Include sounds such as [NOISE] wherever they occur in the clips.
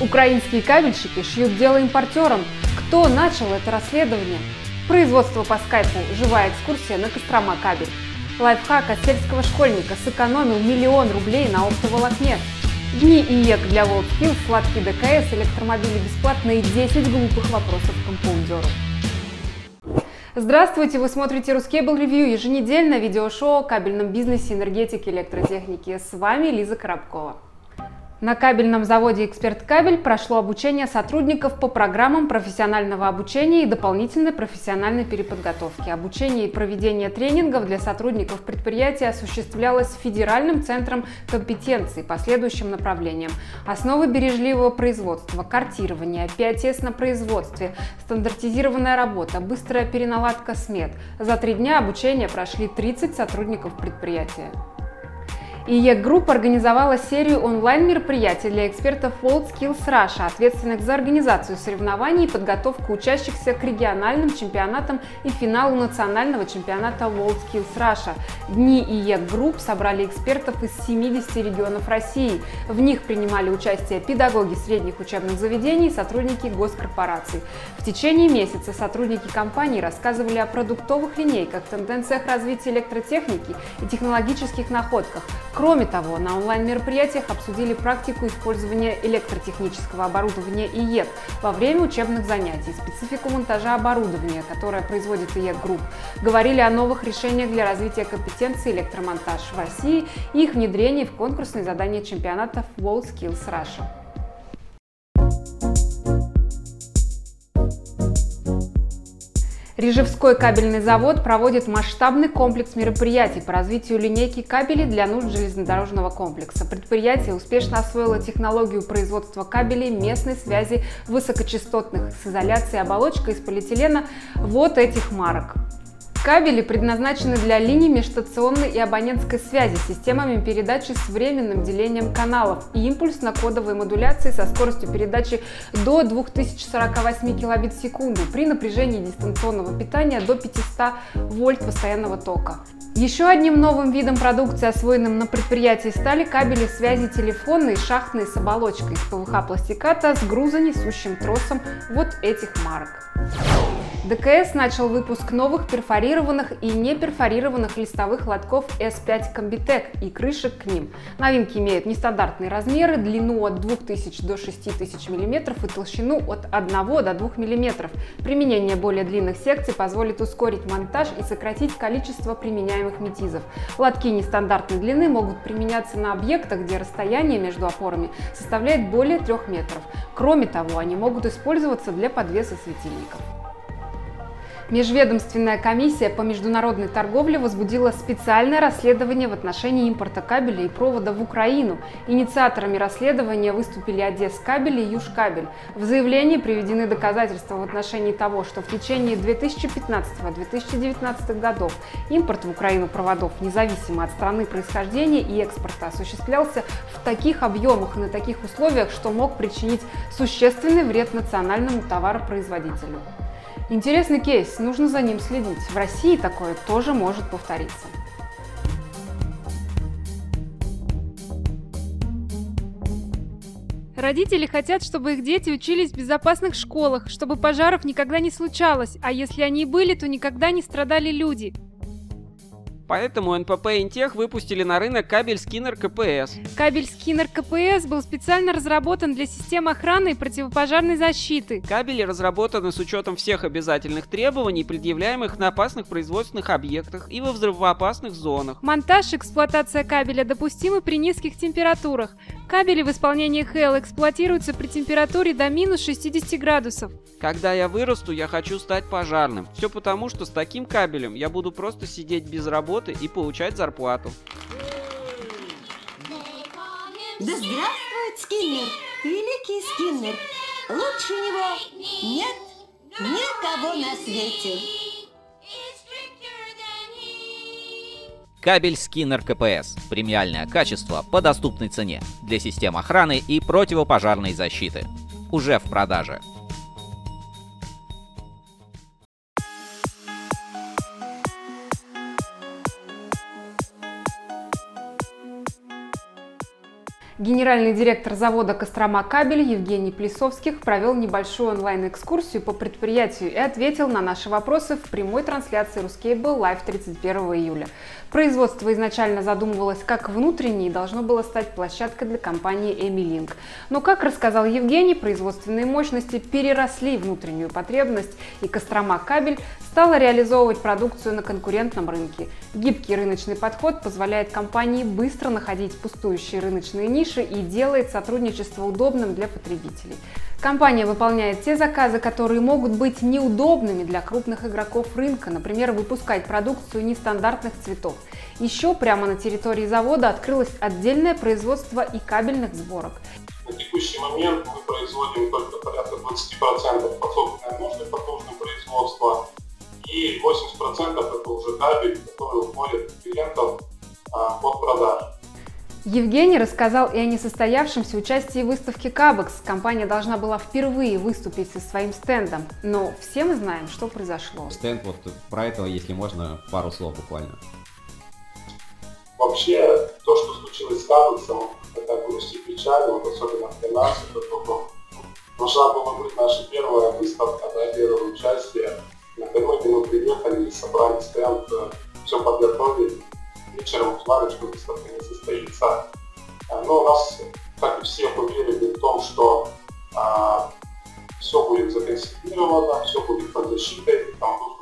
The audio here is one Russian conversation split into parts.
Украинские кабельщики шьют дело импортерам. Кто начал это расследование? Производство по скайпу «Живая экскурсия» на Кострома кабель. Лайфхак от сельского школьника сэкономил миллион рублей на оптоволокне. Дни IEK для WorldSkills, сладкий ДКС, электромобили бесплатно и 10 глупых вопросов компаундеру. Здравствуйте, вы смотрите RusCable Review, еженедельное видеошоу о кабельном бизнесе, энергетике, электротехнике. С вами Лиза Коробкова. На кабельном заводе «Эксперт Кабель» прошло обучение сотрудников по программам профессионального обучения и дополнительной профессиональной переподготовки. Обучение и проведение тренингов для сотрудников предприятия осуществлялось Федеральным центром компетенций по следующим направлениям. Основы бережливого производства, картирование, 5С на производстве, стандартизированная работа, быстрая переналадка смет. За три дня обучения прошли 30 сотрудников предприятия. IEK Group организовала серию онлайн-мероприятий для экспертов WorldSkills Russia, ответственных за организацию соревнований и подготовку учащихся к региональным чемпионатам и финалу национального чемпионата WorldSkills Russia. Дни IEK Group собрали экспертов из 70 регионов России. В них принимали участие педагоги средних учебных заведений и сотрудники госкорпораций. В течение месяца сотрудники компании рассказывали о продуктовых линейках, тенденциях развития электротехники и технологических находках, Кроме того, на онлайн-мероприятиях обсудили практику использования электротехнического оборудования IEK во время учебных занятий, специфику монтажа оборудования, которое производит IEK Group, говорили о новых решениях для развития компетенции электромонтаж в России и их внедрении в конкурсные задания чемпионатов WorldSkills Russia. Ржевский кабельный завод проводит масштабный комплекс мероприятий по развитию линейки кабелей для нужд железнодорожного комплекса. Предприятие успешно освоило технологию производства кабелей местной связи высокочастотных с изоляцией оболочкой из полиэтилена вот этих марок. Кабели предназначены для линий межстационной и абонентской связи с системами передачи с временным делением каналов и импульсно-кодовой модуляции со скоростью передачи до 2048 кбит в секунду при напряжении дистанционного питания до 500 вольт постоянного тока. Еще одним новым видом продукции, освоенным на предприятии, стали кабели связи телефонные, шахтные с оболочкой из ПВХ-пластиката с грузонесущим тросом вот этих марок. ДКС начал выпуск новых перфорированных и неперфорированных листовых лотков S5 Combitek и крышек к ним. Новинки имеют нестандартные размеры, длину от 2000 до 6000 мм и толщину от 1 до 2 мм. Применение более длинных секций позволит ускорить монтаж и сократить количество применяемых метизов. Лотки нестандартной длины могут применяться на объектах, где расстояние между опорами составляет более 3 метров. Кроме того, они могут использоваться для подвеса светильников. Межведомственная комиссия по международной торговле возбудила специальное расследование в отношении импорта кабеля и провода в Украину. Инициаторами расследования выступили Одесскабель и Южкабель. В заявлении приведены доказательства в отношении того, что в течение 2015-2019 годов импорт в Украину проводов, независимо от страны происхождения и экспорта, осуществлялся в таких объемах и на таких условиях, что мог причинить существенный вред национальному товаропроизводителю. Интересный кейс, нужно за ним следить. В России такое тоже может повториться. Родители хотят, чтобы их дети учились в безопасных школах, чтобы пожаров никогда не случалось, а если они и были, то никогда не страдали люди. Поэтому НПП Интех выпустили на рынок кабель Skinner КПС. Кабель Skinner КПС был специально разработан для систем охраны и противопожарной защиты. Кабели разработаны с учетом всех обязательных требований, предъявляемых на опасных производственных объектах и во взрывоопасных зонах. Монтаж и эксплуатация кабеля допустимы при низких температурах. Кабели в исполнении ХЭЛ эксплуатируются при температуре до минус 60 градусов. Когда я вырасту, я хочу стать пожарным. Все потому, что с таким кабелем я буду просто сидеть без работы и получать зарплату. Да здравствует Скиннер, великий Скиннер. Лучше него нет никого на свете. Кабель Skinner КПС. Премиальное качество по доступной цене для систем охраны и противопожарной защиты. Уже в продаже. Генеральный директор завода «Кострома Кабель» Евгений Плесовских провел небольшую онлайн-экскурсию по предприятию и ответил на наши вопросы в прямой трансляции Ruscable Live 31 июля. Производство изначально задумывалось как внутреннее и должно было стать площадкой для компании EmiLink. Но, как рассказал Евгений, производственные мощности переросли внутреннюю потребность, и Кострома Кабель стала реализовывать продукцию на конкурентном рынке. Гибкий рыночный подход позволяет компании быстро находить пустующие рыночные ниши и делает сотрудничество удобным для потребителей. Компания выполняет те заказы, которые могут быть неудобными для крупных игроков рынка, например, выпускать продукцию нестандартных цветов. Еще прямо на территории завода открылось отдельное производство и кабельных сборок. На текущий момент мы производим только порядка 20% под собственные нужды потужного производства и 80% это уже кабель, который уходит клиентам а, под продажу. Евгений рассказал и о несостоявшемся участии в выставке Кабекс. Компания должна была впервые выступить со своим стендом, но все мы знаем, что произошло. Стенд, вот про это, если можно, пару слов буквально. Вообще, то, что случилось с Кабексом, это грусть и печаль, вот особенно для нас, это только должна была быть наша первая выставка, да, первое участие Накануне мы приехали, собрали стенд, все подготовили. Вечером узнали, что выставка не состоится. Но нас, как и всех, уверили в том, что а, все будет законсервировано, все будет под защитой, там доступ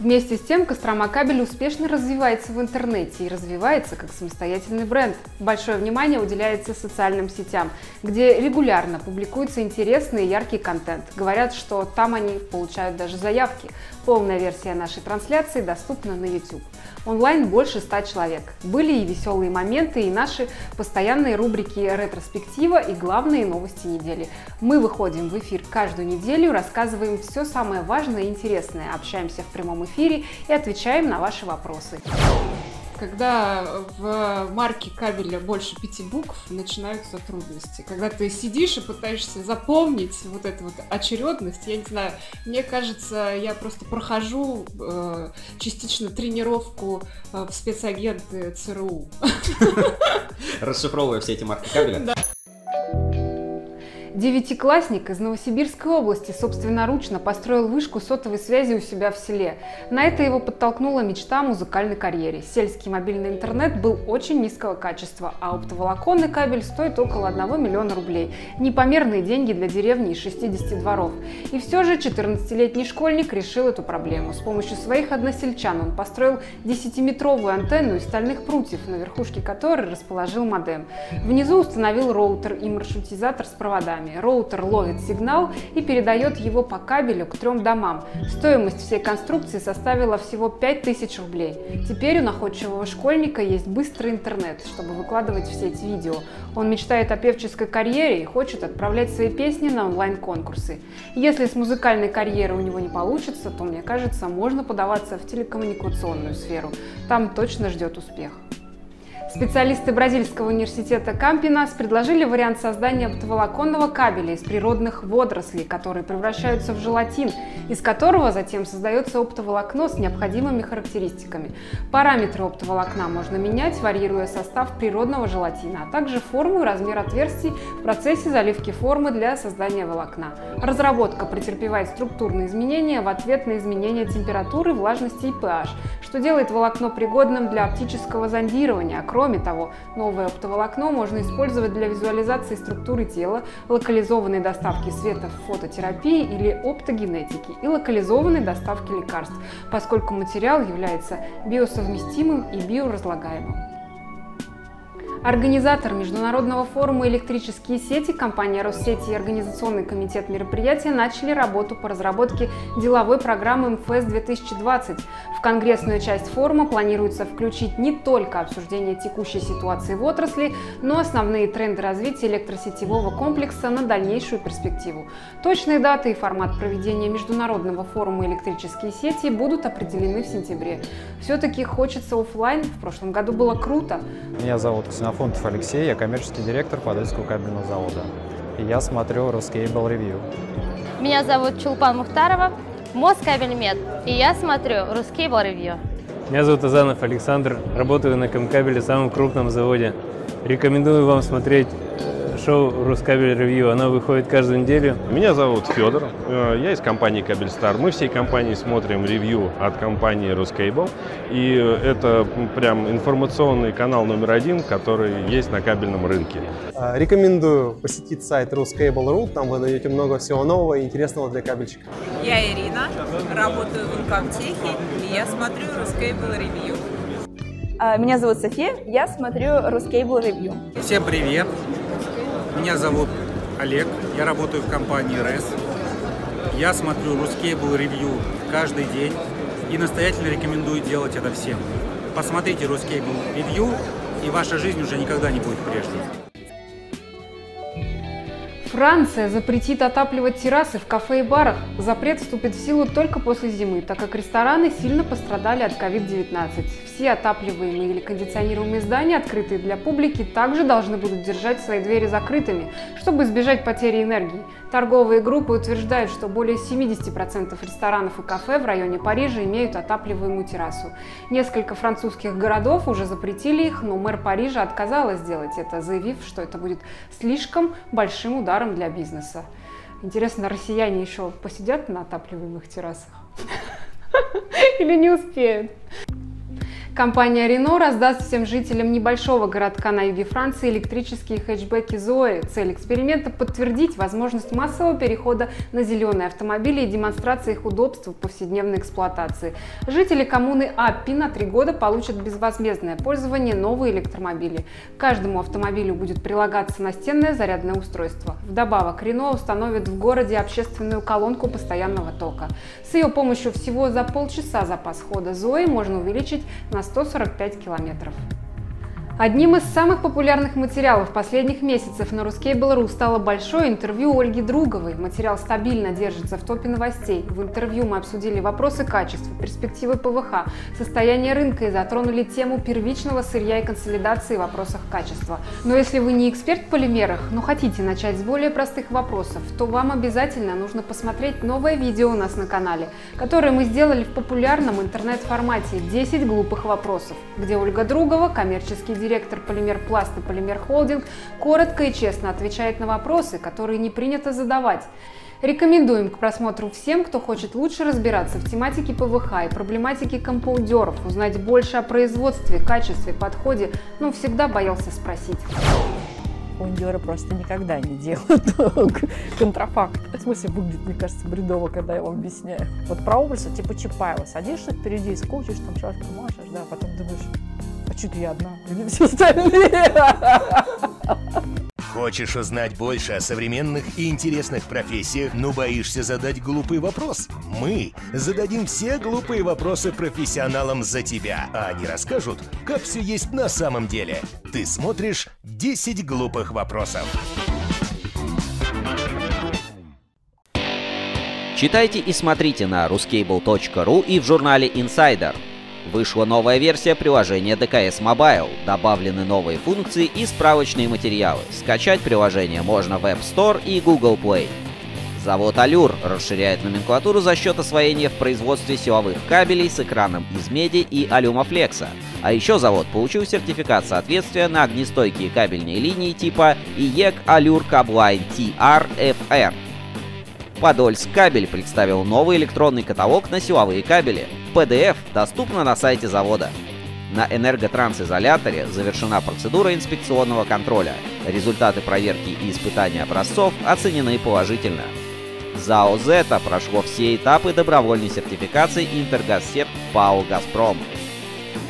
Вместе с тем Кострома Кабель успешно развивается в интернете и развивается как самостоятельный бренд. Большое внимание уделяется социальным сетям, где регулярно публикуется интересный и яркий контент. Говорят, что там они получают даже заявки. Полная версия нашей трансляции доступна на YouTube. Онлайн больше 100 человек. Были и веселые моменты, и наши постоянные рубрики «Ретроспектива» и главные новости недели. Мы выходим в эфир каждую неделю, рассказываем все самое важное и интересное, общаемся в прямом эфире и отвечаем на ваши вопросы когда в марке кабеля больше пяти букв, начинаются трудности. Когда ты сидишь и пытаешься запомнить вот эту вот очередность, я не знаю, мне кажется, я просто прохожу э, частично тренировку э, в спецагенты ЦРУ. Расшифровывая все эти марки кабеля. Девятиклассник из Новосибирской области собственноручно построил вышку сотовой связи у себя в селе. На это его подтолкнула мечта о музыкальной карьере. Сельский мобильный интернет был очень низкого качества, а оптоволоконный кабель стоит около 1 миллиона рублей. Непомерные деньги для деревни из 60 дворов. И все же 14-летний школьник решил эту проблему. С помощью своих односельчан он построил 10-метровую антенну из стальных прутьев, на верхушке которой расположил модем. Внизу установил роутер и маршрутизатор с проводами проводами. Роутер ловит сигнал и передает его по кабелю к трем домам. Стоимость всей конструкции составила всего 5000 рублей. Теперь у находчивого школьника есть быстрый интернет, чтобы выкладывать все эти видео. Он мечтает о певческой карьере и хочет отправлять свои песни на онлайн-конкурсы. Если с музыкальной карьерой у него не получится, то, мне кажется, можно подаваться в телекоммуникационную сферу. Там точно ждет успех. Специалисты Бразильского университета Кампинас предложили вариант создания оптоволоконного кабеля из природных водорослей, которые превращаются в желатин, из которого затем создается оптоволокно с необходимыми характеристиками. Параметры оптоволокна можно менять, варьируя состав природного желатина, а также форму и размер отверстий в процессе заливки формы для создания волокна. Разработка претерпевает структурные изменения в ответ на изменения температуры, влажности и pH, что делает волокно пригодным для оптического зондирования, Кроме того, новое оптоволокно можно использовать для визуализации структуры тела, локализованной доставки света в фототерапии или оптогенетики и локализованной доставки лекарств, поскольку материал является биосовместимым и биоразлагаемым. Организатор Международного форума «Электрические сети» компания «Россети» и Организационный комитет мероприятия начали работу по разработке деловой программы МФС-2020. В конгрессную часть форума планируется включить не только обсуждение текущей ситуации в отрасли, но основные тренды развития электросетевого комплекса на дальнейшую перспективу. Точные даты и формат проведения Международного форума «Электрические сети» будут определены в сентябре. Все-таки хочется офлайн. В прошлом году было круто. Меня зовут Ксенофонтов Алексей, я коммерческий директор Подольского кабельного завода. И я смотрю Ruscable Review. Меня зовут Чулпан Мухтарова, Москабельмет, и я смотрю Ruscable Review. Меня зовут Азанов Александр, работаю на Комкабеле, самом крупном заводе. Рекомендую вам смотреть шоу «Рускабель Ревью». Оно выходит каждую неделю. Меня зовут Федор. Э, я из компании Кабельстар. Мы всей компанией смотрим ревью от компании Ruscable. И это прям информационный канал номер один, который есть на кабельном рынке. Э, рекомендую посетить сайт Ruscable.ru. Там вы найдете много всего нового и интересного для кабельщиков. Я Ирина, работаю в Инкомтехе, и я смотрю Ruscable Review. Меня зовут София, я смотрю Ruscable Review. Всем привет! Меня зовут Олег, я работаю в компании RES. Я смотрю Ruscable Review каждый день и настоятельно рекомендую делать это всем. Посмотрите Ruscable Review, и ваша жизнь уже никогда не будет прежней. Франция запретит отапливать террасы в кафе и барах. Запрет вступит в силу только после зимы, так как рестораны сильно пострадали от COVID-19. Все отапливаемые или кондиционируемые здания, открытые для публики, также должны будут держать свои двери закрытыми, чтобы избежать потери энергии. Торговые группы утверждают, что более 70% ресторанов и кафе в районе Парижа имеют отапливаемую террасу. Несколько французских городов уже запретили их, но мэр Парижа отказалась сделать это, заявив, что это будет слишком большим ударом для бизнеса. Интересно, россияне еще посидят на отапливаемых террасах? [LAUGHS] Или не успеют? Компания Renault раздаст всем жителям небольшого городка на юге Франции электрические хэтчбеки Zoe. Цель эксперимента – подтвердить возможность массового перехода на зеленые автомобили и демонстрация их удобств в повседневной эксплуатации. Жители коммуны Аппи на три года получат безвозмездное пользование новые электромобили. Каждому автомобилю будет прилагаться настенное зарядное устройство. Вдобавок, Renault установит в городе общественную колонку постоянного тока. С ее помощью всего за полчаса запас хода Zoe можно увеличить на 145 километров. Одним из самых популярных материалов последних месяцев на Ruskable.ru стало большое интервью Ольги Друговой. Материал стабильно держится в топе новостей. В интервью мы обсудили вопросы качества, перспективы ПВХ, состояние рынка и затронули тему первичного сырья и консолидации в вопросах качества. Но если вы не эксперт в полимерах, но хотите начать с более простых вопросов, то вам обязательно нужно посмотреть новое видео у нас на канале, которое мы сделали в популярном интернет-формате «10 глупых вопросов», где Ольга Другова, коммерческий директор директор Полимер Пласт и Полимер Холдинг, коротко и честно отвечает на вопросы, которые не принято задавать. Рекомендуем к просмотру всем, кто хочет лучше разбираться в тематике ПВХ и проблематике компаудеров, узнать больше о производстве, качестве, подходе, но всегда боялся спросить. Командеры просто никогда не делают контрафакт. В смысле, выглядит, мне кажется, бредово, когда я вам объясняю. Вот про образы типа Чапаева. Садишься впереди, скучишь, там шашку машешь, да, потом думаешь, что-то я одна, или все остальные. Хочешь узнать больше о современных и интересных профессиях, но боишься задать глупый вопрос? Мы зададим все глупые вопросы профессионалам за тебя, а они расскажут, как все есть на самом деле. Ты смотришь 10 глупых вопросов. Читайте и смотрите на ruscable.ru и в журнале Insider. Вышла новая версия приложения DKS Mobile, добавлены новые функции и справочные материалы. Скачать приложение можно в App Store и Google Play. Завод Allure расширяет номенклатуру за счет освоения в производстве силовых кабелей с экраном из меди и алюмофлекса. А еще завод получил сертификат соответствия на огнестойкие кабельные линии типа IEC Allure Cabline TR-FR. Подольск кабель представил новый электронный каталог на силовые кабели. PDF доступно на сайте завода. На энерготрансизоляторе завершена процедура инспекционного контроля. Результаты проверки и испытания образцов оценены положительно. ЗАО «Зета» прошло все этапы добровольной сертификации Интергазсерт ПАО «Газпром».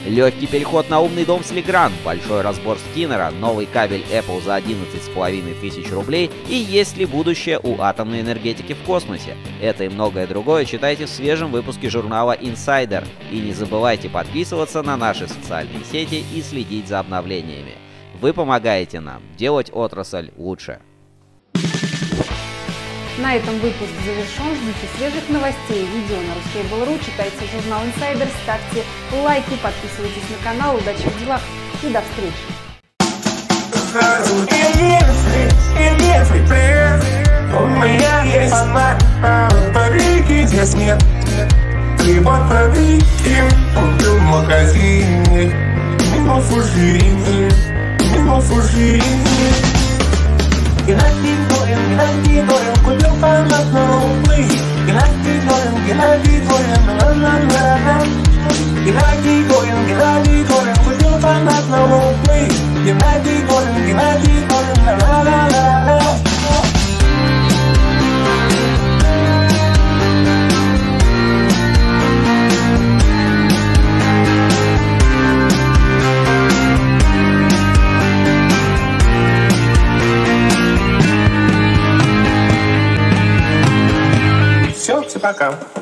Легкий переход на умный дом с Legrand, большой разбор скиннера, новый кабель Apple за 11,5 тысяч рублей и есть ли будущее у атомной энергетики в космосе. Это и многое другое читайте в свежем выпуске журнала Insider. И не забывайте подписываться на наши социальные сети и следить за обновлениями. Вы помогаете нам делать отрасль лучше. На этом выпуск завершен. Ждите свежих новостей и видео на Ruskable.ru. Читайте журнал Insider, ставьте лайки, подписывайтесь на канал. Удачи в делах и до встречи. У меня есть одна парики здесь нет И батарейки купил в магазине Минус в ширине, минус в ginatito yung ginatito yung kunyong pangat na ukli Ginatito yung ginatito yung nanganan laran Ginatito yung ginatito yung kunyong pangat na ukli Ginatito yung ginatito pra cá.